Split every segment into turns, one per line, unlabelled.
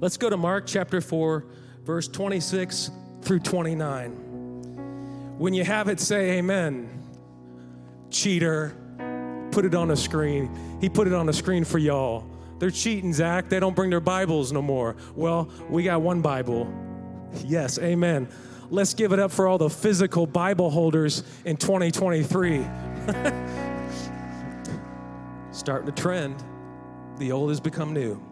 Let's go to Mark chapter 4, verse 26 through 29. When you have it, say amen. Cheater, put it on the screen. He put it on the screen for y'all. They're cheating, Zach. They don't bring their Bibles no more. Well, we got one Bible. Yes, amen. Let's give it up for all the physical Bible holders in 2023. Starting a trend. The old has become new.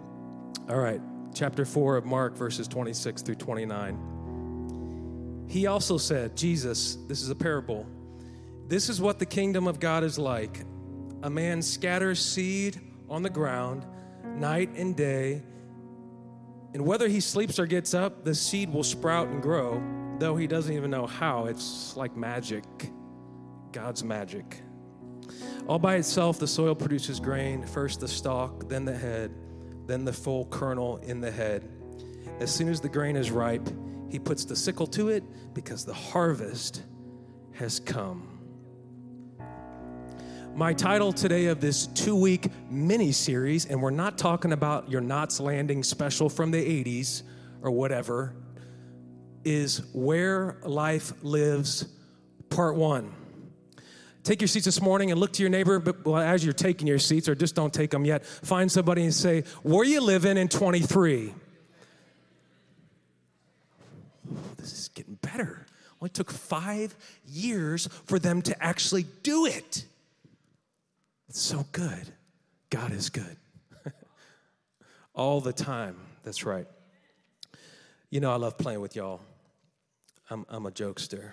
All right, chapter 4 of Mark, verses 26 through 29. He also said, Jesus, this is a parable. This is what the kingdom of God is like. A man scatters seed on the ground night and day, and whether he sleeps or gets up, the seed will sprout and grow, though he doesn't even know how. It's like magic, God's magic. All by itself, the soil produces grain first the stalk, then the head, then the full kernel in the head. As soon as the grain is ripe, he puts the sickle to it because the harvest has come. My title today of this two week mini series, and we're not talking about your Knots Landing special from the 80s or whatever, is Where Life Lives, Part One. Take your seats this morning and look to your neighbor, but well, as you're taking your seats, or just don't take them yet, find somebody and say, Where you living in 23? this is getting better. Only took five years for them to actually do it. It's so good. God is good. All the time. That's right. You know, I love playing with y'all. I'm, I'm a jokester.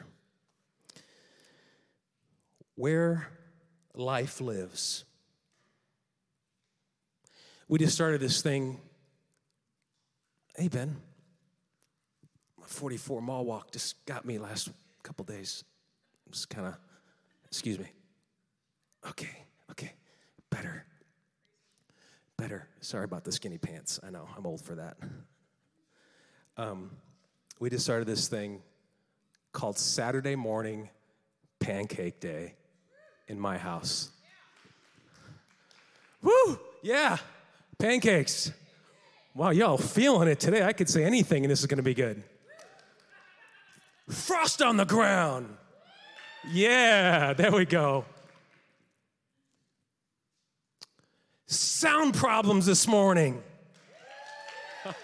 Where life lives. We just started this thing. Hey, Ben, my 44 mall walk just got me last couple days. Just kind of, excuse me. Okay, okay, better. Better. Sorry about the skinny pants. I know, I'm old for that. Um, we just started this thing called Saturday Morning Pancake Day in my house. Woo! Yeah, pancakes. Wow, y'all feeling it today. I could say anything and this is gonna be good. Frost on the ground. Yeah, there we go. Sound problems this morning.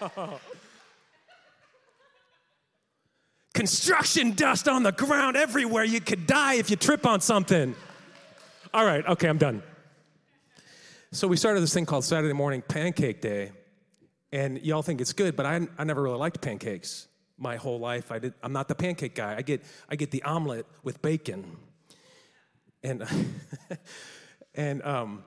Construction dust on the ground everywhere. You could die if you trip on something. All right, okay, I'm done. So we started this thing called Saturday Morning Pancake Day, and y'all think it's good, but I, I never really liked pancakes my whole life. I did, I'm not the pancake guy. I get, I get the omelet with bacon. And, and um,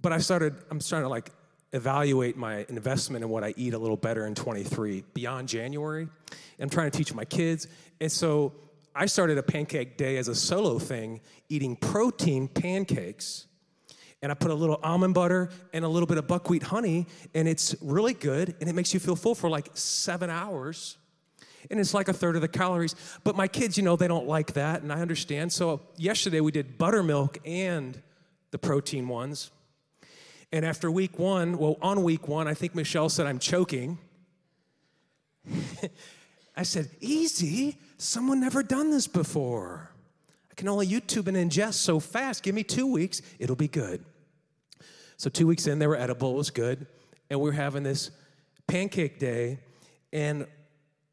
but I started, I'm starting to like evaluate my investment in what I eat a little better in 23 beyond January. I'm trying to teach my kids. And so I started a pancake day as a solo thing, eating protein pancakes. And I put a little almond butter and a little bit of buckwheat honey, and it's really good, and it makes you feel full for like seven hours. And it's like a third of the calories. But my kids, you know, they don't like that, and I understand. So yesterday we did buttermilk and the protein ones. And after week one, well, on week one, I think Michelle said I'm choking. I said, Easy. Someone never done this before. I can only YouTube and ingest so fast. Give me two weeks, it'll be good. So, two weeks in, they were edible, it was good. And we are having this pancake day. And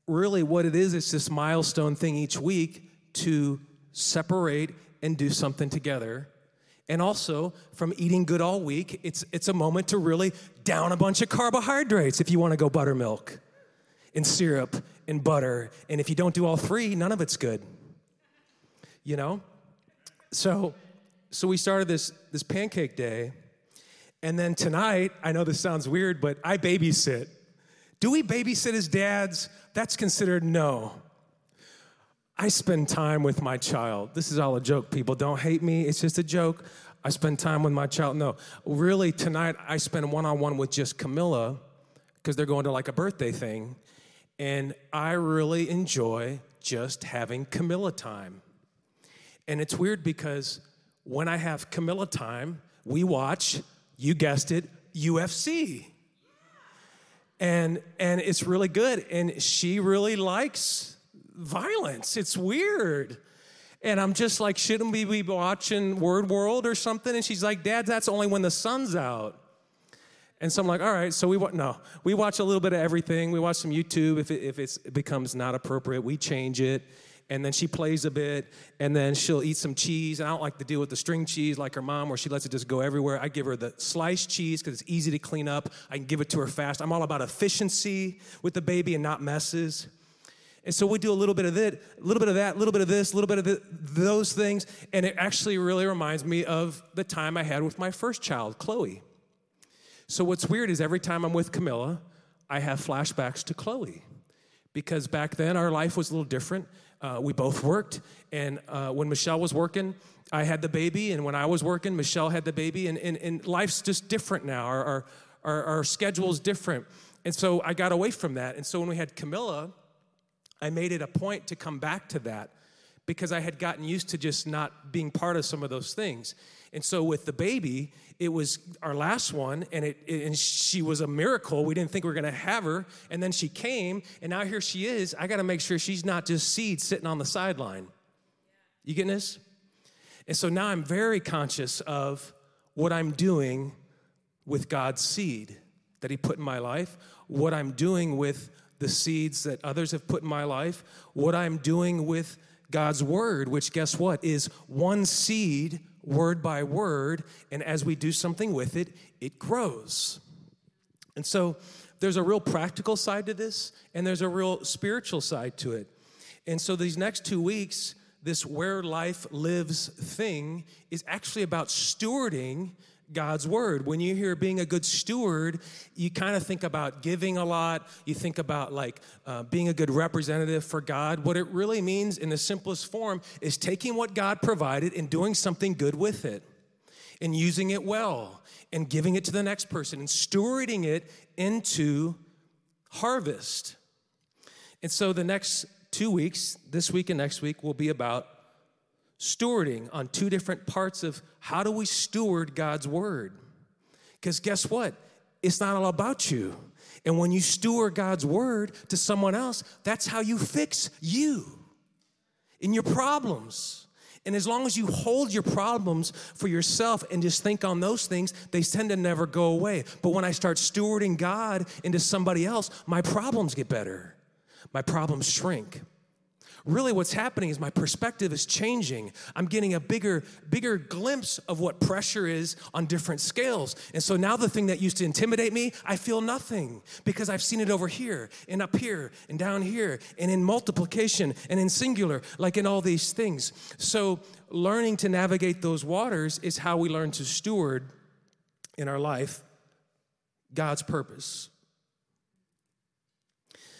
really, what it is, it's this milestone thing each week to separate and do something together. And also, from eating good all week, it's, it's a moment to really down a bunch of carbohydrates if you want to go buttermilk and syrup and butter. And if you don't do all three, none of it's good. You know? So so we started this this pancake day. And then tonight, I know this sounds weird, but I babysit. Do we babysit as dads? That's considered no. I spend time with my child. This is all a joke, people. Don't hate me. It's just a joke. I spend time with my child. No, really, tonight I spend one on one with just Camilla because they're going to like a birthday thing. And I really enjoy just having Camilla time. And it's weird because when I have Camilla time, we watch, you guessed it, UFC. And, and it's really good. And she really likes violence. It's weird. And I'm just like, shouldn't we be watching Word World or something? And she's like, Dad, that's only when the sun's out. And so I'm like, all right, so we watch, no, we watch a little bit of everything. We watch some YouTube. If it, if it becomes not appropriate, we change it. And then she plays a bit, and then she'll eat some cheese. And I don't like to deal with the string cheese like her mom, where she lets it just go everywhere. I give her the sliced cheese because it's easy to clean up. I can give it to her fast. I'm all about efficiency with the baby and not messes. And so we do a little bit of it, a little bit of that, a little bit of this, a little bit of those things. And it actually really reminds me of the time I had with my first child, Chloe. So what's weird is every time I'm with Camilla, I have flashbacks to Chloe because back then our life was a little different. Uh, we both worked, and uh, when Michelle was working, I had the baby, and when I was working, Michelle had the baby, and, and, and life's just different now. Our, our, our, our schedule's different. And so I got away from that. And so when we had Camilla, I made it a point to come back to that because I had gotten used to just not being part of some of those things. And so with the baby, it was our last one, and it, it and she was a miracle. We didn't think we were going to have her, and then she came, and now here she is. I got to make sure she's not just seed sitting on the sideline. You getting this? And so now I'm very conscious of what I'm doing with God's seed that He put in my life, what I'm doing with the seeds that others have put in my life, what I'm doing with God's word, which guess what is one seed word by word, and as we do something with it, it grows. And so there's a real practical side to this, and there's a real spiritual side to it. And so these next two weeks, this where life lives thing is actually about stewarding God's word. When you hear being a good steward, you kind of think about giving a lot. You think about like uh, being a good representative for God. What it really means in the simplest form is taking what God provided and doing something good with it and using it well and giving it to the next person and stewarding it into harvest. And so the next two weeks, this week and next week, will be about stewarding on two different parts of how do we steward God's word. Because guess what? It's not all about you. And when you steward God's word to someone else, that's how you fix you in your problems. And as long as you hold your problems for yourself and just think on those things, they tend to never go away. But when I start stewarding God into somebody else, my problems get better, my problems shrink really what's happening is my perspective is changing. I'm getting a bigger bigger glimpse of what pressure is on different scales. And so now the thing that used to intimidate me i feel nothing because i've seen it over here and up here and down here and in multiplication and in singular like in all these things. So learning to navigate those waters is how we learn to steward in our life god's purpose.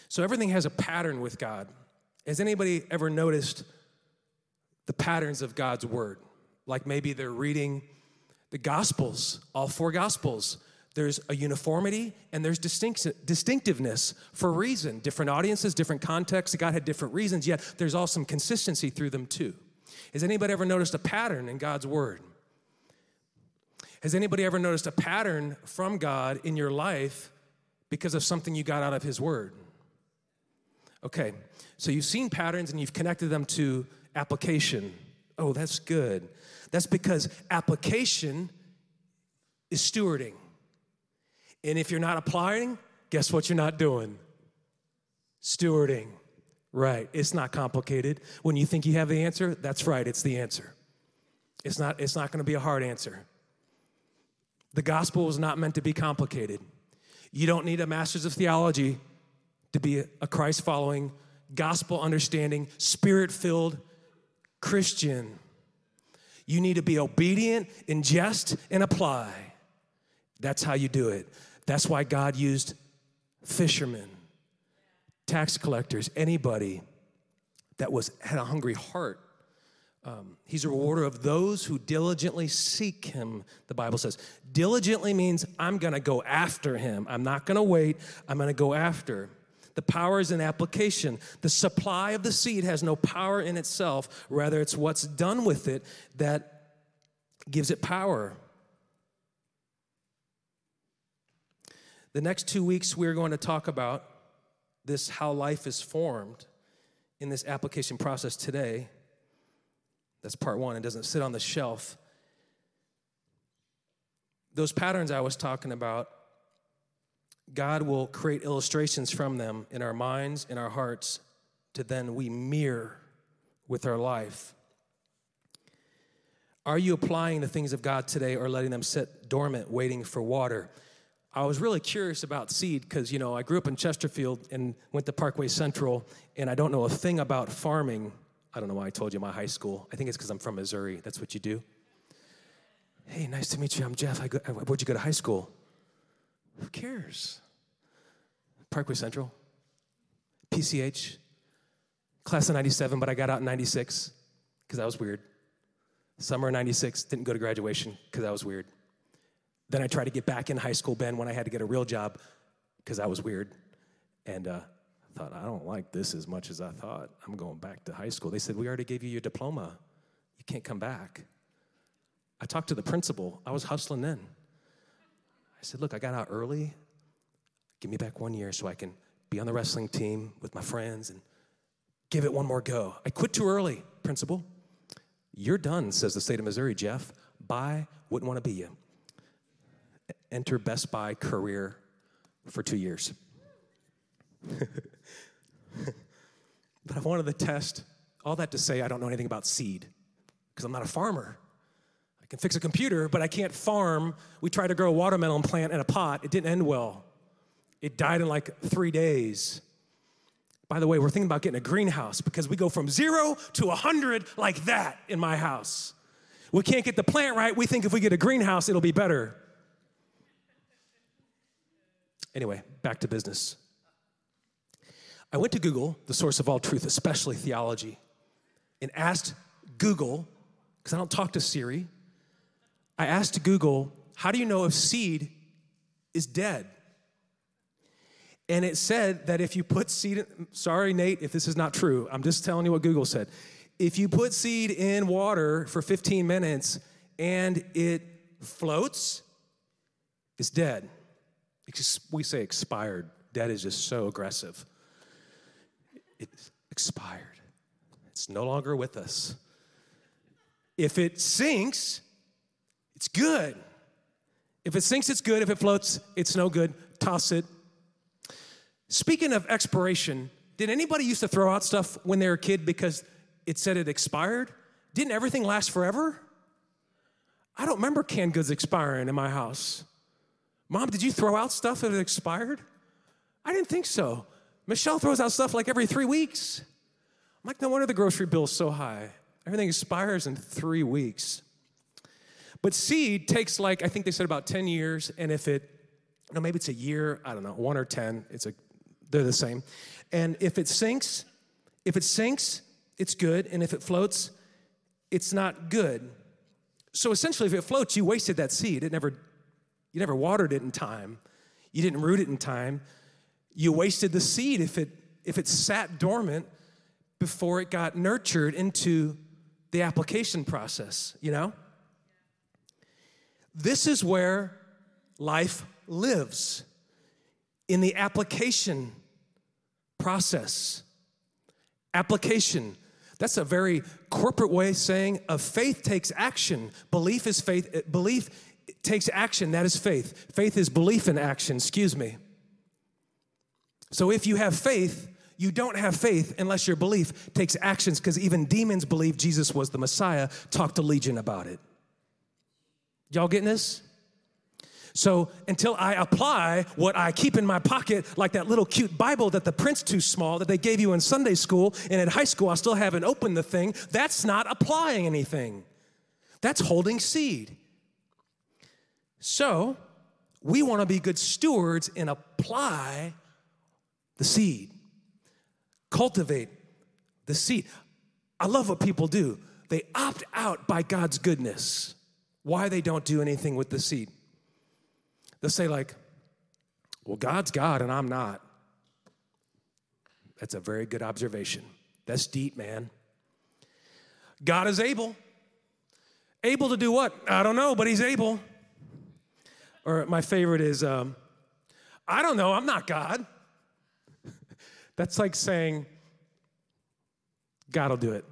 So everything has a pattern with god has anybody ever noticed the patterns of God's word? Like maybe they're reading the Gospels, all four Gospels. There's a uniformity and there's distinct, distinctiveness for reason. Different audiences, different contexts. God had different reasons, yet there's also some consistency through them too. Has anybody ever noticed a pattern in God's word? Has anybody ever noticed a pattern from God in your life because of something you got out of His word? Okay, so you've seen patterns and you've connected them to application. Oh, that's good. That's because application is stewarding. And if you're not applying, guess what you're not doing? Stewarding. Right. It's not complicated. When you think you have the answer, that's right, it's the answer. It's not, it's not going to be a hard answer. The gospel was not meant to be complicated. You don't need a master's of theology to be a Christ following gospel understanding, spirit filled Christian. You need to be obedient, ingest, and apply. That's how you do it. That's why God used fishermen, tax collectors, anybody that was had a hungry heart. Um, he's a rewarder of those who diligently seek him, the Bible says. Diligently means I'm gonna go after him. I'm not gonna wait, I'm gonna go after. The power is in application. The supply of the seed has no power in itself, rather, it's what's done with it that gives it power. The next two weeks, we're going to talk about this how life is formed in this application process today. That's part one. It doesn't sit on the shelf. Those patterns I was talking about, God will create illustrations from them in our minds, in our hearts, to then we mirror with our life. Are you applying the things of God today or letting them sit dormant, waiting for water? I was really curious about seed because, you know, I grew up in Chesterfield and went to Parkway Central, and I don't know a thing about farming. I don't know why I told you my high school. I think it's because I'm from Missouri. That's what you do. Hey, nice to meet you. I'm Jeff. I go, where'd you go to high school? Who cares? Parkway Central, PCH, class of 97, but I got out in 96 because that was weird. Summer 96, didn't go to graduation because that was weird. Then I tried to get back in high school, Ben, when I had to get a real job because that was weird. And uh, I thought, I don't like this as much as I thought. I'm going back to high school. They said, We already gave you your diploma. You can't come back. I talked to the principal. I was hustling then. I said, Look, I got out early. Give me back one year so I can be on the wrestling team with my friends and give it one more go. I quit too early, principal. You're done, says the state of Missouri, Jeff. Bye, wouldn't want to be you. Enter Best Buy career for two years. but I wanted to test all that to say I don't know anything about seed because I'm not a farmer. I can fix a computer, but I can't farm. We tried to grow a watermelon plant in a pot, it didn't end well. It died in like three days. By the way, we're thinking about getting a greenhouse because we go from zero to 100 like that in my house. We can't get the plant right. We think if we get a greenhouse, it'll be better. Anyway, back to business. I went to Google, the source of all truth, especially theology, and asked Google, because I don't talk to Siri, I asked Google, how do you know if seed is dead? And it said that if you put seed, in, sorry, Nate, if this is not true, I'm just telling you what Google said. If you put seed in water for 15 minutes and it floats, it's dead. We say expired. Dead is just so aggressive. It's expired, it's no longer with us. If it sinks, it's good. If it sinks, it's good. If it floats, it's no good. Toss it, Speaking of expiration, did anybody used to throw out stuff when they were a kid because it said it expired? Didn't everything last forever? I don't remember canned goods expiring in my house. Mom, did you throw out stuff that expired? I didn't think so. Michelle throws out stuff like every three weeks. I'm like, no wonder the grocery bill's so high. Everything expires in three weeks. But seed takes like, I think they said about 10 years, and if it, no, maybe it's a year, I don't know, one or 10, it's a they're the same. And if it sinks, if it sinks, it's good. And if it floats, it's not good. So essentially, if it floats, you wasted that seed. It never, you never watered it in time. You didn't root it in time. You wasted the seed if it if it sat dormant before it got nurtured into the application process, you know? This is where life lives in the application process. Application. That's a very corporate way saying of faith takes action. Belief is faith. Eh, belief takes action. That is faith. Faith is belief in action. Excuse me. So if you have faith, you don't have faith unless your belief takes actions because even demons believe Jesus was the Messiah. Talk to Legion about it. Y'all getting this? So until I apply what I keep in my pocket, like that little cute Bible that the print's too small that they gave you in Sunday school, and in high school I still haven't opened the thing, that's not applying anything. That's holding seed. So we want to be good stewards and apply the seed, cultivate the seed. I love what people do. They opt out by God's goodness. Why they don't do anything with the seed. They'll say, like, well, God's God and I'm not. That's a very good observation. That's deep, man. God is able. Able to do what? I don't know, but He's able. Or my favorite is, um, I don't know, I'm not God. That's like saying, God will do it.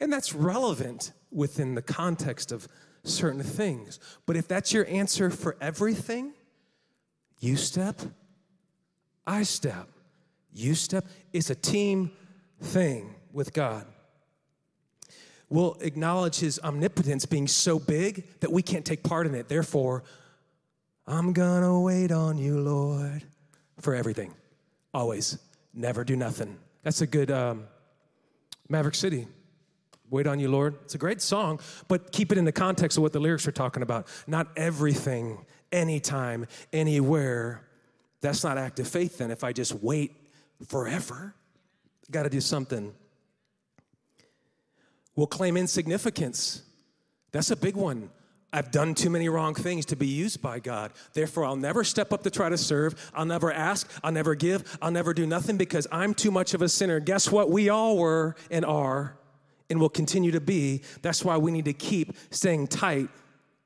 And that's relevant within the context of certain things. But if that's your answer for everything, you step, I step. You step. It's a team thing with God. We'll acknowledge his omnipotence being so big that we can't take part in it. Therefore, I'm gonna wait on you, Lord, for everything. Always. Never do nothing. That's a good um, Maverick City. Wait on you, Lord. It's a great song, but keep it in the context of what the lyrics are talking about. Not everything, anytime, anywhere. That's not active faith then if I just wait forever. Got to do something. We'll claim insignificance. That's a big one. I've done too many wrong things to be used by God. Therefore, I'll never step up to try to serve. I'll never ask. I'll never give. I'll never do nothing because I'm too much of a sinner. Guess what? We all were and are and will continue to be. That's why we need to keep staying tight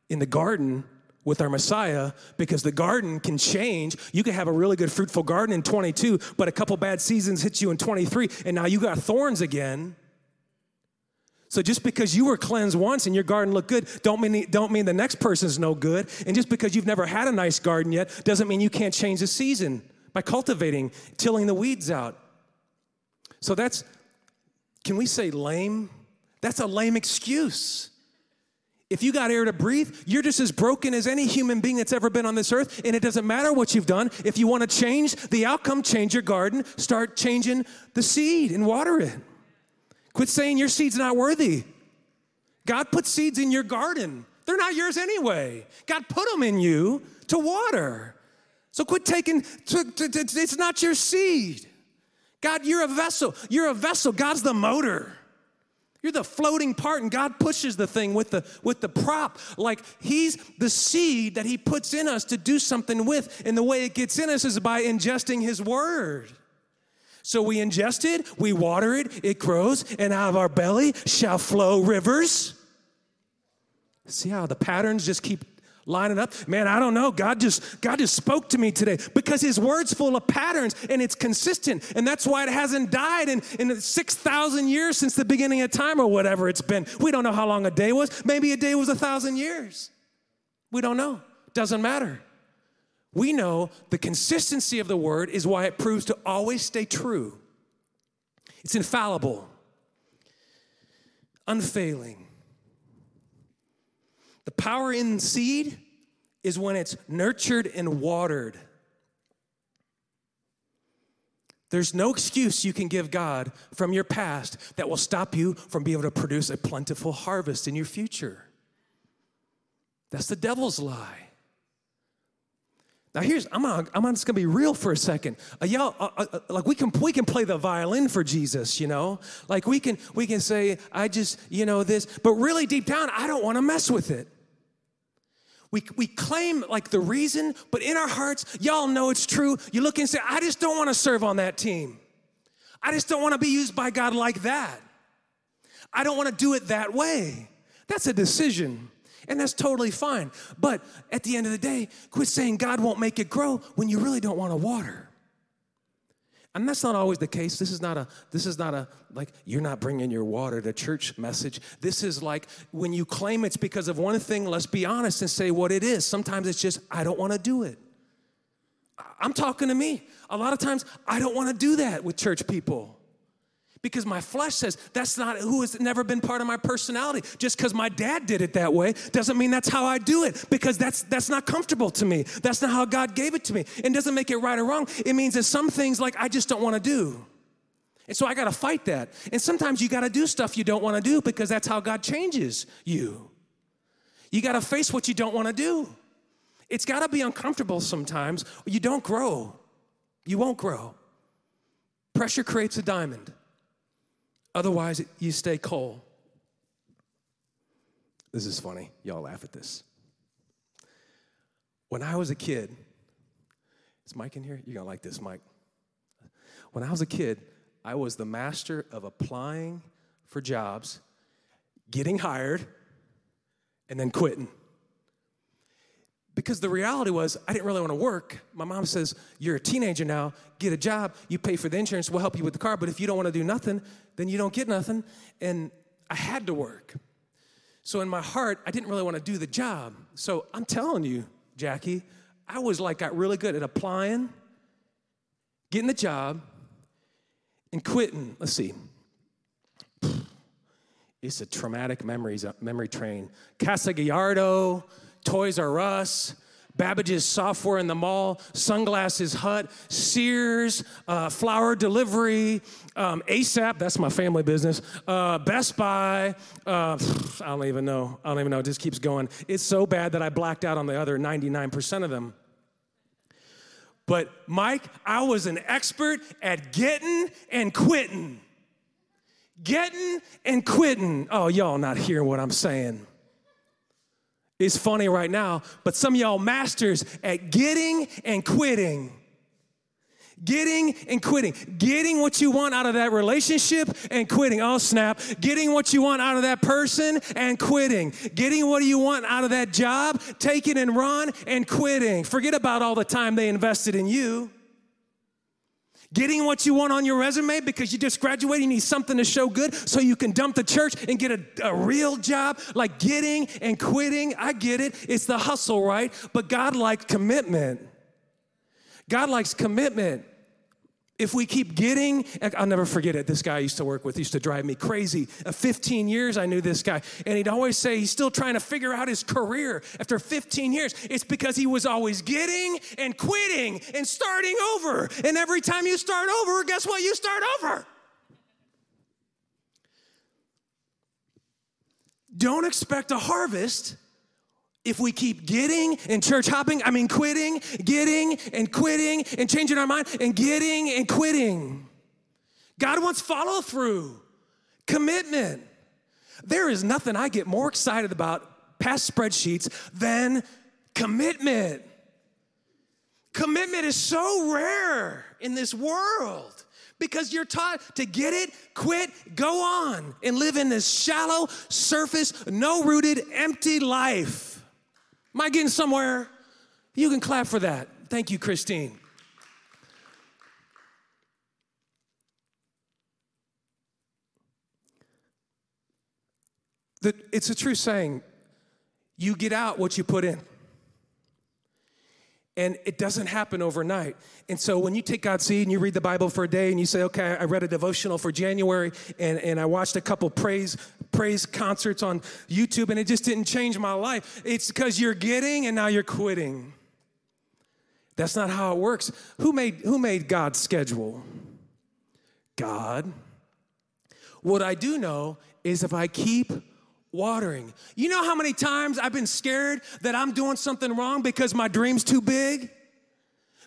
in the garden with our Messiah because the garden can change. You can have a really good fruitful garden in 22, but a couple bad seasons hit you in 23, and now you got thorns again. So just because you were cleansed once and your garden looked good, don't mean, don't mean the next person's no good. And just because you've never had a nice garden yet, doesn't mean you can't change the season by cultivating, tilling the weeds out. So that's, can we say lame? That's a lame excuse. If you got air to breathe, you're just as broken as any human being that's ever been on this earth, and it doesn't matter what you've done. If you want to change the outcome, change your garden, start changing the seed and water it. Quit saying your seed's not worthy. God put seeds in your garden. They're not yours anyway. God put them in you to water. So quit taking, it's not your seed. God, you're a vessel. You're a vessel. God's the motor. You're the floating part, and God pushes the thing with the with the prop. Like He's the seed that He puts in us to do something with. And the way it gets in us is by ingesting His word. So we ingest it, we water it, it grows, and out of our belly shall flow rivers. See how the patterns just keep lining up. Man i don't know. God just god just spoke to me today because his word's full of patterns and it's consistent. And that's why it hasn't died in, in 6000 years since the beginning of time or whatever it's been. We don't know how long a day was. Maybe a day was a thousand years. We don't know. Doesn't matter. We know the consistency of the word is why it proves to always stay true. It's infallible unfailing the power in seed is when it's nurtured and watered. There's no excuse you can give God from your past that will stop you from being able to produce a plentiful harvest in your future. That's the devil's lie. Now here's I'm on, I'm just gonna be real for a second. Uh, y'all, uh, uh, uh, like we can we can play the violin for Jesus, you know. Like we can we can say I just you know this, but really deep down I don't want to mess with it. We, we claim like the reason, but in our hearts, y'all know it's true. You look and say, I just don't want to serve on that team. I just don't want to be used by God like that. I don't want to do it that way. That's a decision. And that's totally fine. But at the end of the day, quit saying God won't make it grow when you really don't want to water. And that's not always the case. This is not a this is not a like you're not bringing your water to church message. This is like when you claim it's because of one thing, let's be honest and say what it is. Sometimes it's just I don't want to do it. I'm talking to me. A lot of times I don't want to do that with church people because my flesh says that's not who has never been part of my personality. Just because my dad did it that way doesn't mean that's how I do it because that's that's not comfortable to me. That's not how God gave it to me. It doesn't make it right or wrong. It means that some things like I just don't want to do. And so I got to fight that. And sometimes you got to do stuff you don't want to do because that's how God changes you. You got to face what you don't want to do. It's got to be uncomfortable sometimes, you don't grow. You won't grow. Pressure creates a diamond. Otherwise, you stay cold. This is funny. Y'all laugh at this. When I was a kid, is Mike in here? You're gonna like this, Mike. When I was a kid, I was the master of applying for jobs, getting hired, and then quitting. Because the reality was I didn't really want to work. My mom says, You're a teenager now, get a job, you pay for the insurance, we'll help you with the car, but if you don't want to do nothing, then you don't get nothing. And I had to work. So in my heart, I didn't really want to do the job. So I'm telling you, Jackie, I was like, got really good at applying, getting the job, and quitting. Let's see. It's a traumatic memories, uh, memory train. Casa Gallardo, Toys R Us, Babbage's Software in the Mall, Sunglasses Hut, Sears, uh, Flower Delivery, um, ASAP, that's my family business, uh, Best Buy, uh, I don't even know. I don't even know. It just keeps going. It's so bad that I blacked out on the other 99% of them. But Mike, I was an expert at getting and quitting. Getting and quitting. Oh, y'all not hearing what I'm saying. It's funny right now, but some of y'all masters at getting and quitting. Getting and quitting. Getting what you want out of that relationship and quitting. Oh, snap. Getting what you want out of that person and quitting. Getting what you want out of that job, take it and run and quitting. Forget about all the time they invested in you. Getting what you want on your resume because you just graduated, you need something to show good so you can dump the church and get a, a real job. Like getting and quitting, I get it. It's the hustle, right? But God likes commitment. God likes commitment. If we keep getting, I'll never forget it. This guy I used to work with used to drive me crazy. Uh, 15 years I knew this guy, and he'd always say he's still trying to figure out his career after 15 years. It's because he was always getting and quitting and starting over. And every time you start over, guess what? You start over. Don't expect a harvest if we keep getting and church hopping, I mean quitting, getting and quitting and changing our mind and getting and quitting. God wants follow through, commitment. There is nothing I get more excited about past spreadsheets than commitment. Commitment is so rare in this world because you're taught to get it, quit, go on, and live in this shallow, surface, no rooted, empty life. Am I getting somewhere? You can clap for that. Thank you, Christine. it's a true saying you get out what you put in. And it doesn't happen overnight. And so when you take God's seed and you read the Bible for a day and you say, okay, I read a devotional for January and, and I watched a couple praise, praise concerts on YouTube and it just didn't change my life. It's because you're getting and now you're quitting. That's not how it works. Who made, who made God's schedule? God. What I do know is if I keep watering. You know how many times I've been scared that I'm doing something wrong because my dream's too big?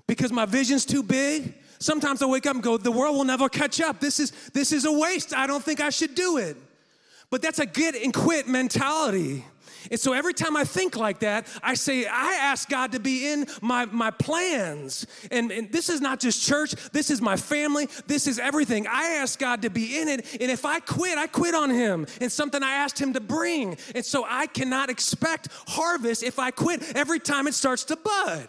Because my vision's too big? Sometimes I wake up and go, the world will never catch up. This is this is a waste. I don't think I should do it. But that's a get and quit mentality. And so every time I think like that, I say, I ask God to be in my, my plans. And, and this is not just church, this is my family, this is everything. I ask God to be in it. And if I quit, I quit on Him and something I asked Him to bring. And so I cannot expect harvest if I quit every time it starts to bud.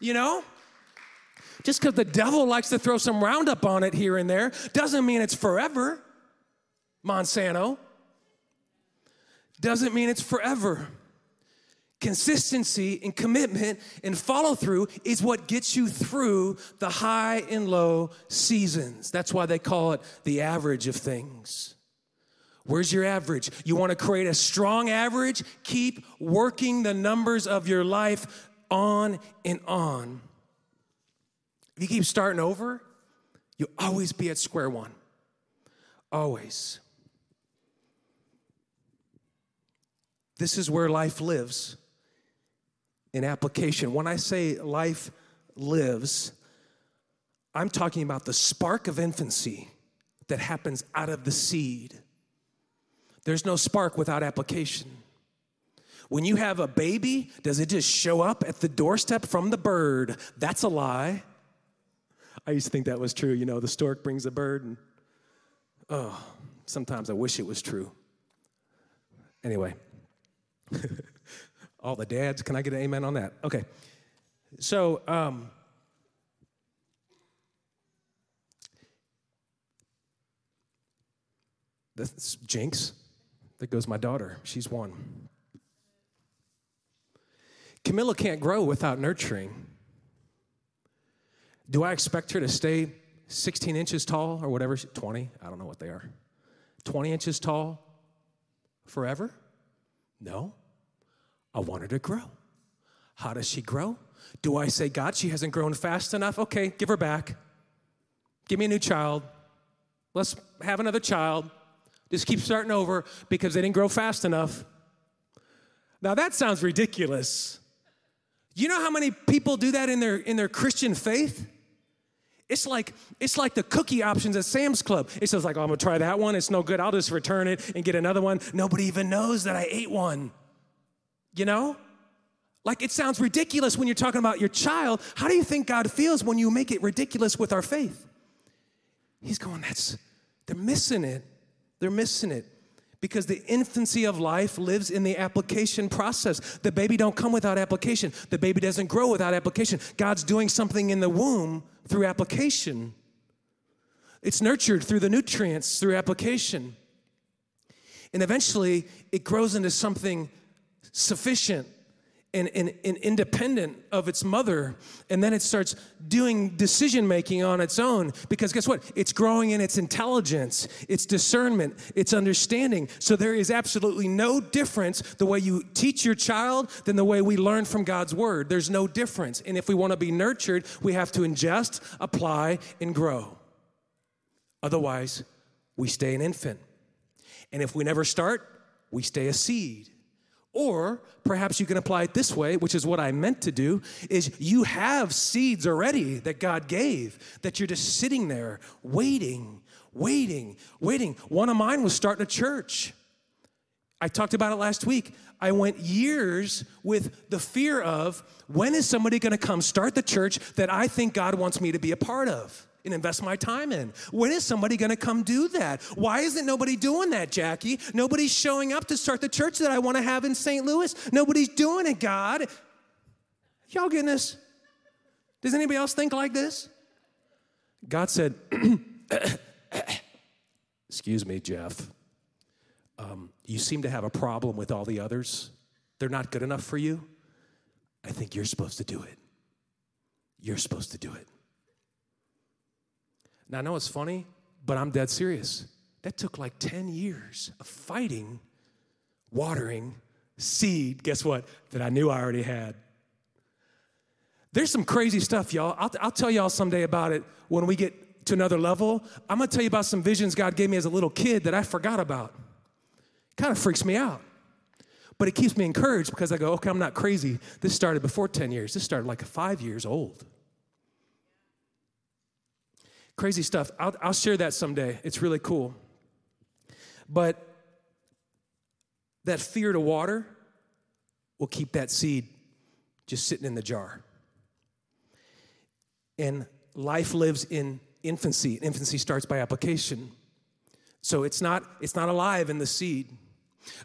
You know? Just because the devil likes to throw some Roundup on it here and there doesn't mean it's forever. Monsanto doesn't mean it's forever. Consistency and commitment and follow through is what gets you through the high and low seasons. That's why they call it the average of things. Where's your average? You want to create a strong average? Keep working the numbers of your life on and on. If you keep starting over, you'll always be at square one. Always. This is where life lives in application. When I say life lives, I'm talking about the spark of infancy that happens out of the seed. There's no spark without application. When you have a baby, does it just show up at the doorstep from the bird? That's a lie. I used to think that was true. You know, the stork brings a bird, and oh, sometimes I wish it was true. Anyway. All the dads, can I get an amen on that? Okay. So, um, that's Jinx. There goes my daughter. She's one. Camilla can't grow without nurturing. Do I expect her to stay 16 inches tall or whatever? 20? I don't know what they are. 20 inches tall forever? No. I want her to grow. How does she grow? Do I say, God, she hasn't grown fast enough? Okay, give her back. Give me a new child. Let's have another child. Just keep starting over because they didn't grow fast enough. Now that sounds ridiculous. You know how many people do that in their in their Christian faith? It's like it's like the cookie options at Sam's Club. It says like, oh, I'm gonna try that one. It's no good. I'll just return it and get another one. Nobody even knows that I ate one. You know? Like it sounds ridiculous when you're talking about your child. How do you think God feels when you make it ridiculous with our faith? He's going, that's they're missing it. They're missing it because the infancy of life lives in the application process. The baby don't come without application. The baby doesn't grow without application. God's doing something in the womb through application. It's nurtured through the nutrients through application. And eventually it grows into something sufficient and, and, and, independent of its mother. And then it starts doing decision making on its own because guess what? It's growing in its intelligence, its discernment, its understanding. So there is absolutely no difference the way you teach your child than the way we learn from God's word. There's no difference. And if we want to be nurtured, we have to ingest, apply, and grow. Otherwise, we stay an infant. And if we never start, we stay a seed. Or perhaps you can apply it this way, which is what I meant to do, is you have seeds already that God gave that you're just sitting there waiting, waiting, waiting. One of mine was starting a church. I talked about it last week. I went years with the fear of when is somebody going to come start the church that I think God wants me to be a part of? And invest my time in. When is somebody going to come do that? Why isn't nobody doing that, Jackie? Nobody's showing up to start the church that I want to have in St. Louis. Nobody's doing it, God. Y'all getting this? Does anybody else think like this? God said, Excuse me, Jeff. Um, you seem to have a problem with all the others. They're not good enough for you. I think you're supposed to do it. You're supposed to do it. Now, I know it's funny, but I'm dead serious. That took like 10 years of fighting, watering, seed, guess what, that I knew I already had. There's some crazy stuff, y'all. I'll, I'll tell y'all someday about it when we get to another level. I'm gonna tell you about some visions God gave me as a little kid that I forgot about. Kind of freaks me out. But it keeps me encouraged because I go, okay, I'm not crazy. This started before 10 years. This started like five years old. Crazy stuff. I'll, I'll share that someday. It's really cool. But that fear to water will keep that seed just sitting in the jar. And life lives in infancy. Infancy starts by application. So it's not, it's not alive in the seed.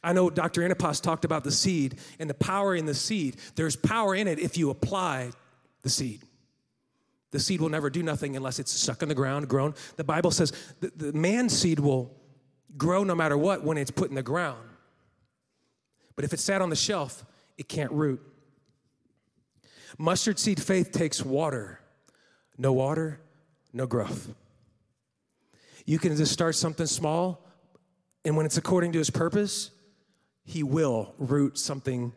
I know Dr. Antipas talked about the seed and the power in the seed. There's power in it if you apply the seed. The seed will never do nothing unless it's stuck in the ground, grown. The Bible says the, the man seed will grow no matter what when it's put in the ground. But if it's sat on the shelf, it can't root. Mustard seed faith takes water. No water, no growth. You can just start something small, and when it's according to his purpose, he will root something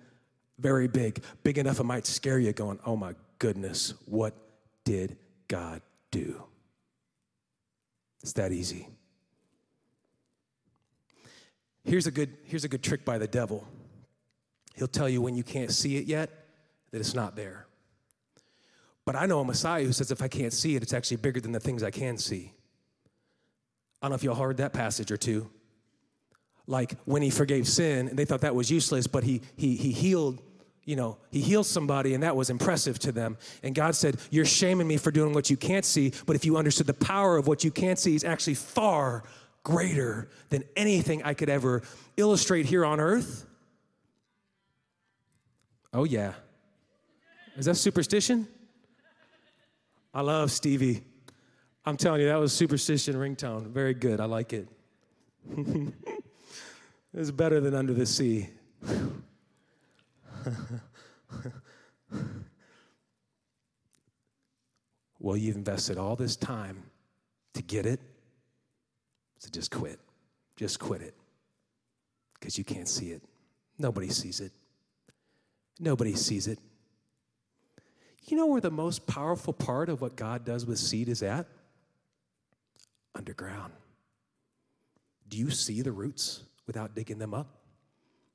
very big, big enough it might scare you, going, oh my goodness, what did God do? It's that easy. Here's a good, here's a good trick by the devil. He'll tell you when you can't see it yet that it's not there. But I know a Messiah who says if I can't see it, it's actually bigger than the things I can see. I don't know if y'all heard that passage or two. Like when he forgave sin, and they thought that was useless, but he, he, he healed you know, he healed somebody and that was impressive to them. And God said, You're shaming me for doing what you can't see, but if you understood the power of what you can't see is actually far greater than anything I could ever illustrate here on earth, Oh, yeah. Is that superstition? I love Stevie. I'm telling you, that was superstition ringtone. Very good. I like it. it's better than Under the Sea. well, you've invested all this time to get it, so just quit. Just quit it because you can't see it. Nobody sees it. Nobody sees it. You know where the most powerful part of what God does with seed is at? Underground. Do you see the roots without digging them up?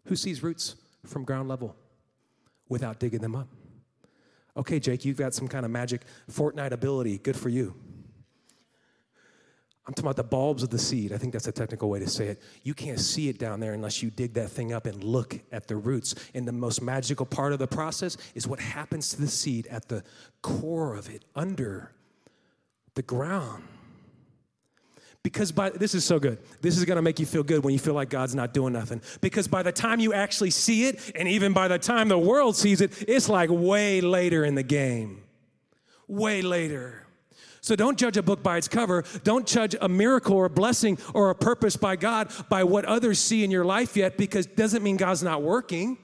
Who sees roots from ground level without digging them up? Okay, Jake, you've got some kind of magic Fortnite ability. Good for you. I'm talking about the bulbs of the seed. I think that's a technical way to say it. You can't see it down there unless you dig that thing up and look at the roots. And the most magical part of the process is what happens to the seed at the core of it, under the ground. Because by this is so good. This is going to make you feel good when you feel like God's not doing nothing. Because by the time you actually see it, and even by the time the world sees it, it's like way later in the game. Way later. So don't judge a book by its cover. Don't judge a miracle or a blessing or a purpose by God by what others see in your life yet, because it doesn't mean God's not working.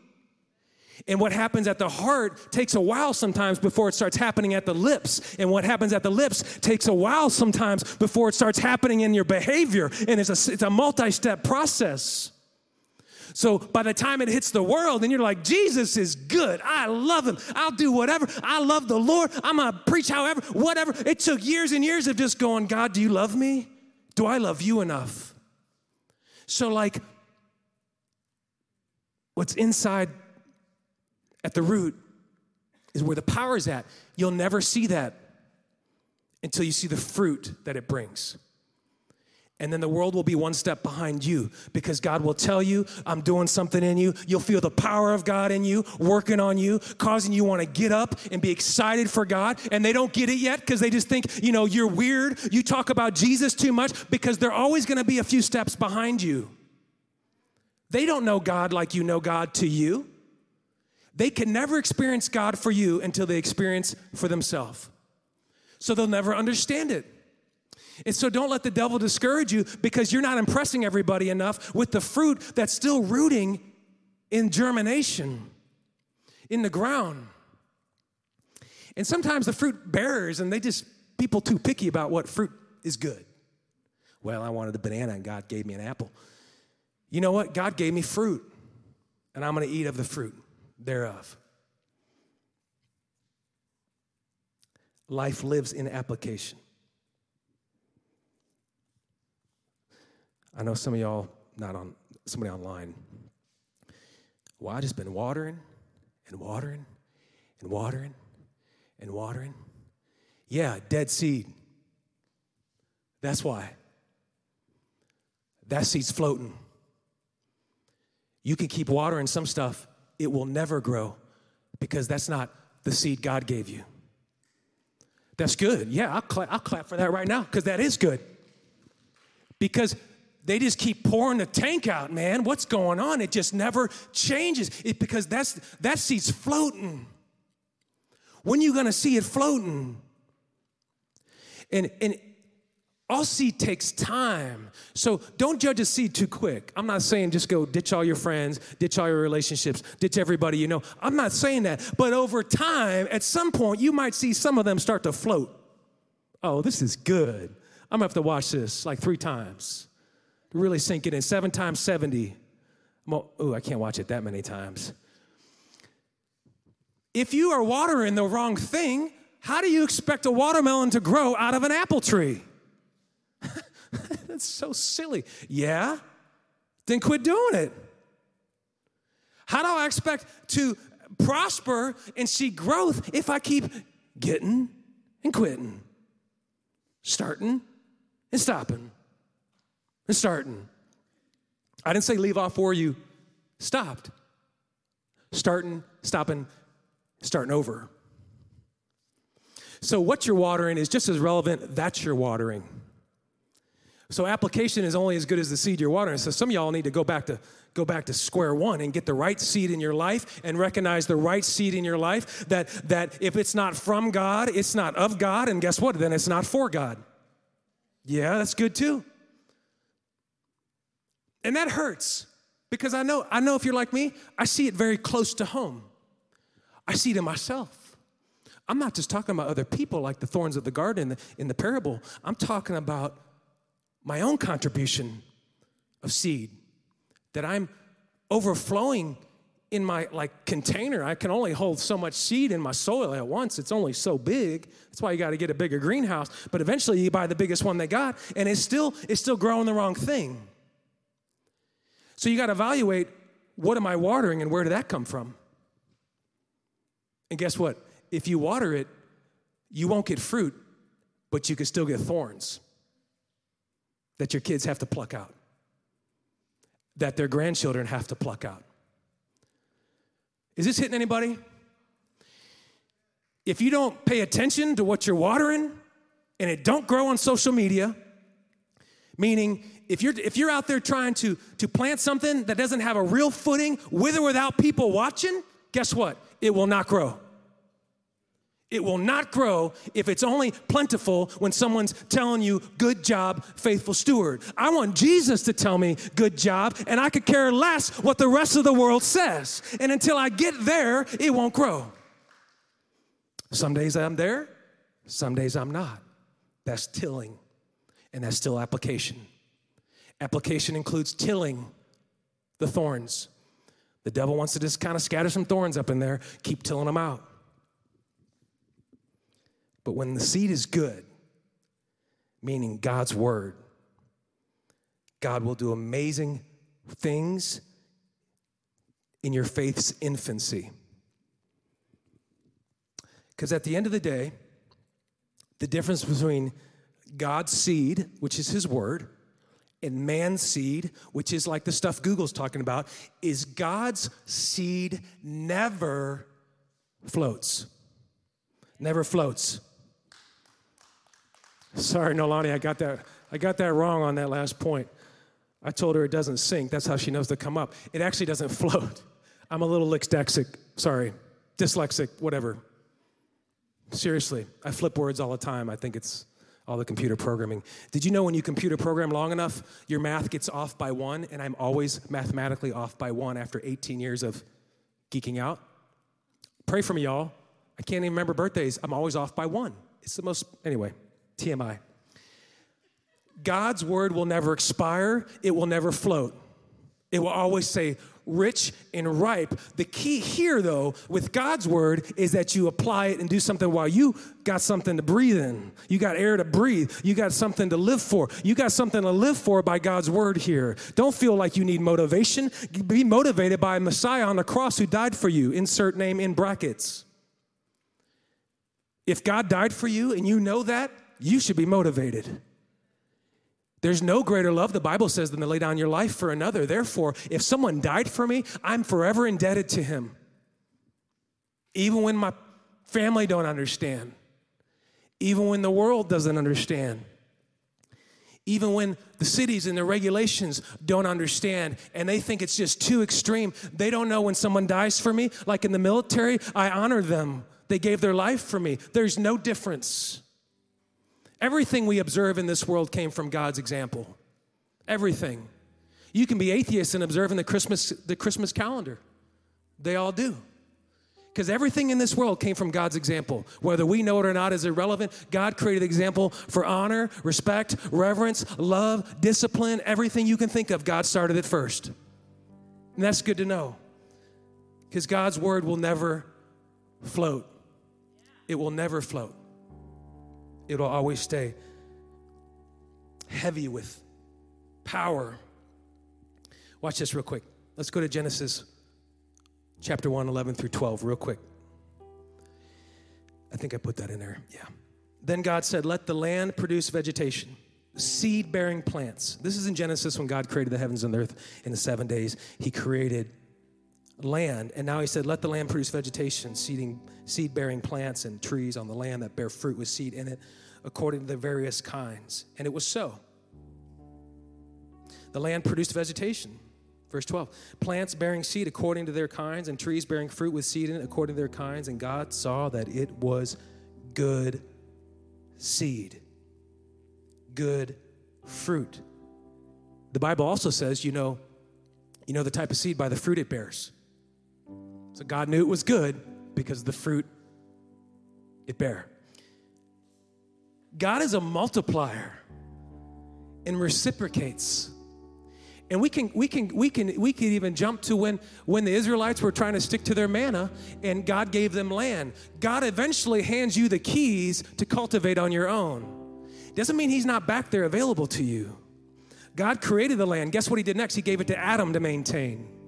And what happens at the heart takes a while sometimes before it starts happening at the lips. And what happens at the lips takes a while sometimes before it starts happening in your behavior. And it's a, it's a multi step process. So by the time it hits the world, and you're like, Jesus is good. I love him. I'll do whatever. I love the Lord. I'm going to preach however, whatever. It took years and years of just going, God, do you love me? Do I love you enough? So, like, what's inside at the root is where the power is at. You'll never see that until you see the fruit that it brings. And then the world will be one step behind you because God will tell you, I'm doing something in you. You'll feel the power of God in you, working on you, causing you want to get up and be excited for God. And they don't get it yet because they just think, you know, you're weird. You talk about Jesus too much because they're always going to be a few steps behind you. They don't know God like you know God to you. They can never experience God for you until they experience for themselves. So they'll never understand it. And so don't let the devil discourage you because you're not impressing everybody enough with the fruit that's still rooting in germination in the ground. And sometimes the fruit bearers and they just people too picky about what fruit is good. Well, I wanted a banana and God gave me an apple. You know what? God gave me fruit and I'm going to eat of the fruit thereof. Life lives in application. I know some of y'all, not on somebody online. Well, I just been watering and watering and watering and watering. Yeah, dead seed. That's why. That seed's floating. You can keep watering some stuff, it will never grow because that's not the seed God gave you. That's good. Yeah, I'll clap, I'll clap for that right now because that is good. Because they just keep pouring the tank out, man. What's going on? It just never changes. It because that's that seed's floating. When are you gonna see it floating? And and all seed takes time. So don't judge a seed too quick. I'm not saying just go ditch all your friends, ditch all your relationships, ditch everybody you know. I'm not saying that. But over time, at some point, you might see some of them start to float. Oh, this is good. I'm gonna have to watch this like three times to really sink it in. Seven times 70. Oh, I can't watch it that many times. If you are watering the wrong thing, how do you expect a watermelon to grow out of an apple tree? That's so silly. Yeah? Then quit doing it. How do I expect to prosper and see growth if I keep getting and quitting, starting and stopping? and starting. I didn't say leave off where you stopped. Starting, stopping, starting over. So, what you're watering is just as relevant, that's your watering. So application is only as good as the seed you're watering. So some of y'all need to go back to go back to square one and get the right seed in your life and recognize the right seed in your life that that if it's not from God, it's not of God, and guess what? Then it's not for God. Yeah, that's good too. And that hurts because I know I know if you're like me, I see it very close to home. I see it in myself. I'm not just talking about other people like the thorns of the garden in the, in the parable. I'm talking about my own contribution of seed that I'm overflowing in my like container. I can only hold so much seed in my soil at once. It's only so big. That's why you got to get a bigger greenhouse. But eventually you buy the biggest one they got and it's still it's still growing the wrong thing. So you got to evaluate what am i watering and where did that come from? And guess what? If you water it you won't get fruit but you can still get thorns that your kids have to pluck out, that their grandchildren have to pluck out. Is this hitting anybody? If you don't pay attention to what you're watering and it don't grow on social media, meaning if you're if you're out there trying to to plant something that doesn't have a real footing with or without people watching, guess what? It will not grow. It will not grow if it's only plentiful when someone's telling you, good job, faithful steward. I want Jesus to tell me, good job, and I could care less what the rest of the world says. And until I get there, it won't grow. Some days I'm there, some days I'm not. That's tilling, and that's still application. Application includes tilling the thorns. The devil wants to just kind of scatter some thorns up in there, keep tilling them out. But when the seed is good, meaning God's word, God will do amazing things in your faith's infancy. Because at the end of the day, the difference between God's seed, which is his word, and man's seed, which is like the stuff Google's talking about, is God's seed never floats. Never floats. Sorry, Nolani, I got that. I got that wrong on that last point. I told her it doesn't sink. That's how she knows to come up. It actually doesn't float. I'm a little dyslexic. Sorry, dyslexic, whatever. Seriously, I flip words all the time. I think it's all the computer programming. Did you know when you computer program long enough, your math gets off by one, and I'm always mathematically off by one after 18 years of geeking out? Pray for me, y'all. I can't even remember birthdays. I'm always off by one. It's the most, anyway. TMI. God's word will never expire, it will never float. It will always say rich and ripe. The key here, though, with God's word is that you apply it and do something while you got something to breathe in. You got air to breathe. You got something to live for. You got something to live for by God's word here. Don't feel like you need motivation. Be motivated by Messiah on the cross who died for you. Insert name in brackets. If God died for you and you know that, you should be motivated. There's no greater love, the Bible says, than to lay down your life for another. Therefore, if someone died for me, I'm forever indebted to him. Even when my family don't understand, even when the world doesn't understand, even when the cities and the regulations don't understand and they think it's just too extreme. They don't know when someone dies for me, like in the military, I honor them. They gave their life for me. There's no difference. Everything we observe in this world came from God's example. Everything. You can be atheist and observing the Christmas, the Christmas calendar. They all do. Because everything in this world came from God's example. Whether we know it or not is irrelevant. God created the example for honor, respect, reverence, love, discipline, everything you can think of. God started it first. And that's good to know. Because God's word will never float. It will never float it'll always stay heavy with power. Watch this real quick. Let's go to Genesis chapter 1, 11 through 12, real quick. I think I put that in there. Yeah. Then God said, Let the land produce vegetation, seed bearing plants. This is in Genesis when God created the heavens and the earth in the seven days. He created land. And now he said, Let the land produce vegetation, seeding, seed bearing plants and trees on the land that bear fruit with seed in it, according to the various kinds. And it was so. The land produced vegetation. Verse 12 plants bearing seed according to their kinds, and trees bearing fruit with seed in it according to their kinds. And God saw that it was good seed, good fruit. The Bible also says, you know, you know the type of seed by the fruit it bears. So God knew it was good because the fruit it bare. God is a multiplier and reciprocates. And we can we can we can we can even jump to when when the Israelites were trying to stick to their manna and God gave them land. God eventually hands you the keys to cultivate on your own. Doesn't mean he's not back there available to you. God created the land. Guess what he did next? He gave it to Adam to maintain.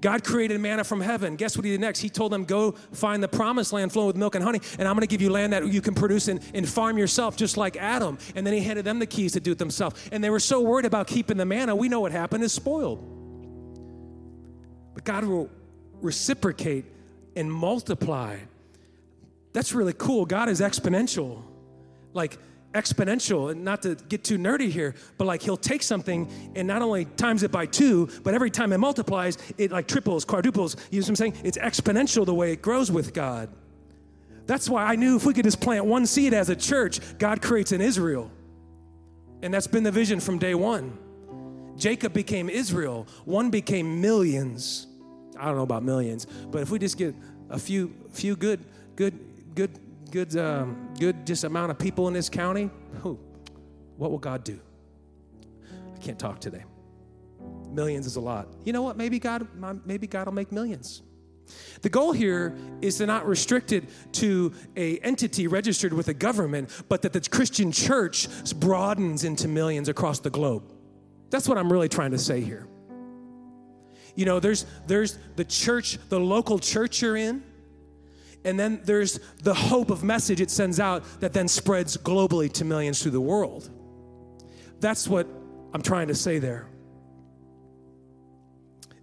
God created manna from heaven. Guess what he did next? He told them, Go find the promised land flowing with milk and honey, and I'm going to give you land that you can produce and, and farm yourself, just like Adam. And then he handed them the keys to do it themselves. And they were so worried about keeping the manna, we know what happened is spoiled. But God will reciprocate and multiply. That's really cool. God is exponential. Like, exponential and not to get too nerdy here but like he'll take something and not only times it by two but every time it multiplies it like triples quadruples. You know what i'm saying? It's exponential the way it grows with god. That's why i knew if we could just plant one seed as a church god creates an israel. And that's been the vision from day one. Jacob became israel. One became millions. I don't know about millions but if we just get a few few good good good good, um, good just amount of people in this county, who, what will God do? I can't talk today. Millions is a lot. You know what? Maybe God, maybe God will make millions. The goal here is to not restrict it to a entity registered with a government, but that the Christian church broadens into millions across the globe. That's what I'm really trying to say here. You know, there's there's the church, the local church you're in, and then there's the hope of message it sends out that then spreads globally to millions through the world. That's what I'm trying to say there.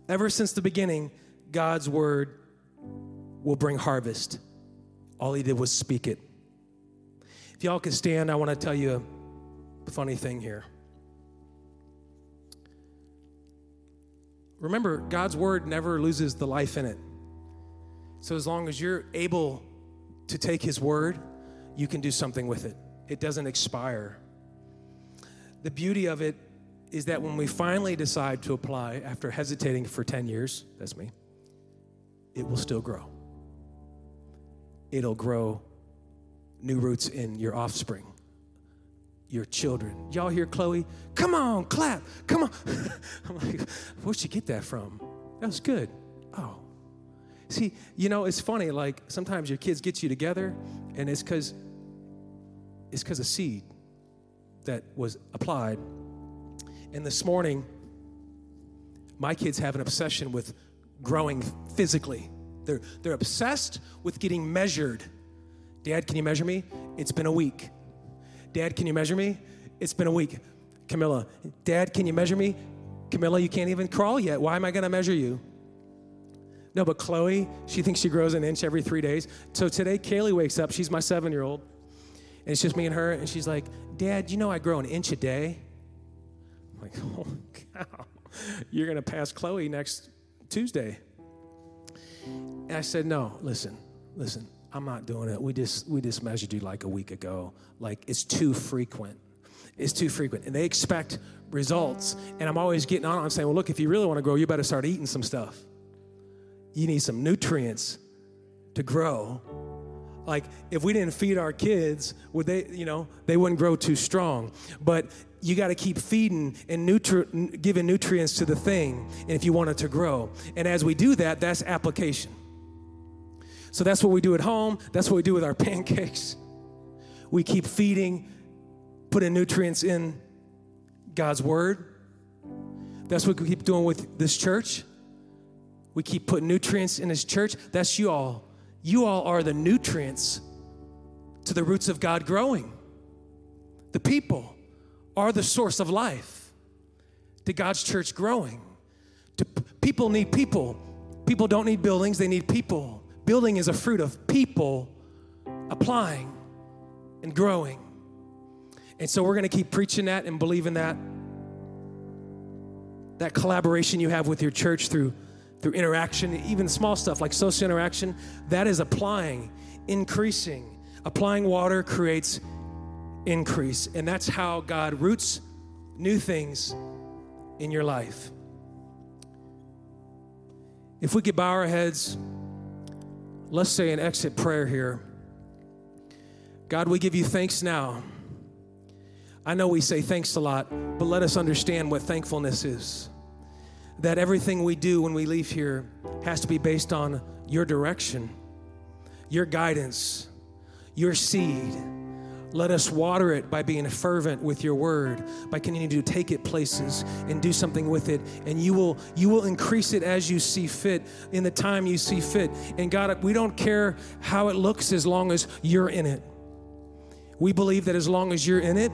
Ever since the beginning, God's word will bring harvest. All he did was speak it. If y'all could stand, I want to tell you a funny thing here. Remember, God's word never loses the life in it. So as long as you're able to take his word, you can do something with it. It doesn't expire. The beauty of it is that when we finally decide to apply after hesitating for 10 years, that's me, it will still grow. It'll grow new roots in your offspring, your children. Y'all hear Chloe? Come on, clap. Come on. I'm like, where'd she get that from? That was good. Oh, See, you know, it's funny, like sometimes your kids get you together and it's because it's because of seed that was applied. And this morning, my kids have an obsession with growing physically. They're, they're obsessed with getting measured. Dad, can you measure me? It's been a week. Dad, can you measure me? It's been a week. Camilla, Dad, can you measure me? Camilla, you can't even crawl yet. Why am I going to measure you? No, but Chloe, she thinks she grows an inch every three days. So today, Kaylee wakes up. She's my seven year old. And it's just me and her. And she's like, Dad, you know I grow an inch a day? I'm like, oh, cow. You're going to pass Chloe next Tuesday. And I said, no, listen, listen. I'm not doing it. We just we just measured you like a week ago. Like it's too frequent. It's too frequent. And they expect results. And I'm always getting on. I'm saying, well, look, if you really want to grow, you better start eating some stuff you need some nutrients to grow. Like if we didn't feed our kids, would they, you know, they wouldn't grow too strong. But you got to keep feeding and nutri- giving nutrients to the thing if you want it to grow. And as we do that, that's application. So that's what we do at home. That's what we do with our pancakes. We keep feeding, putting nutrients in God's word. That's what we keep doing with this church. We keep putting nutrients in His church. That's you all. You all are the nutrients to the roots of God growing. The people are the source of life to God's church growing. To, people need people. People don't need buildings, they need people. Building is a fruit of people applying and growing. And so we're going to keep preaching that and believing that. that collaboration you have with your church through, through interaction, even small stuff like social interaction, that is applying, increasing. Applying water creates increase. And that's how God roots new things in your life. If we could bow our heads, let's say an exit prayer here. God, we give you thanks now. I know we say thanks a lot, but let us understand what thankfulness is. That everything we do when we leave here has to be based on your direction, your guidance, your seed let us water it by being fervent with your word, by continuing to take it places and do something with it. And you will you will increase it as you see fit in the time you see fit. And God, we don't care how it looks as long as you're in it. We believe that as long as you're in it,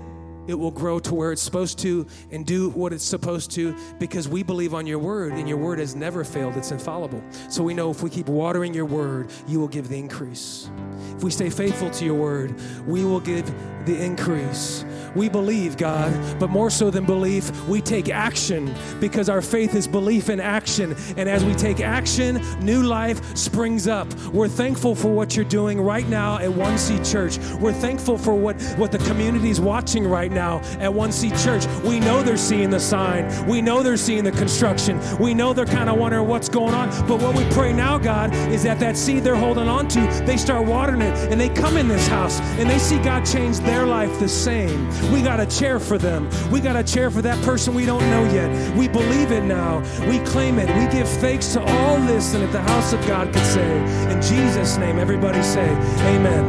it will grow to where it's supposed to and do what it's supposed to because we believe on your word and your word has never failed. It's infallible. So we know if we keep watering your word, you will give the increase. If we stay faithful to your word, we will give the increase. We believe, God, but more so than belief, we take action because our faith is belief in action. And as we take action, new life springs up. We're thankful for what you're doing right now at One Seed Church. We're thankful for what, what the community is watching right now at One Seed Church. We know they're seeing the sign, we know they're seeing the construction, we know they're kind of wondering what's going on. But what we pray now, God, is that that seed they're holding on to, they start watering it and they come in this house and they see God change their life the same. We got a chair for them. We got a chair for that person we don't know yet. We believe it now. We claim it. We give thanks to all this. And if the house of God could say, in Jesus' name, everybody say, Amen.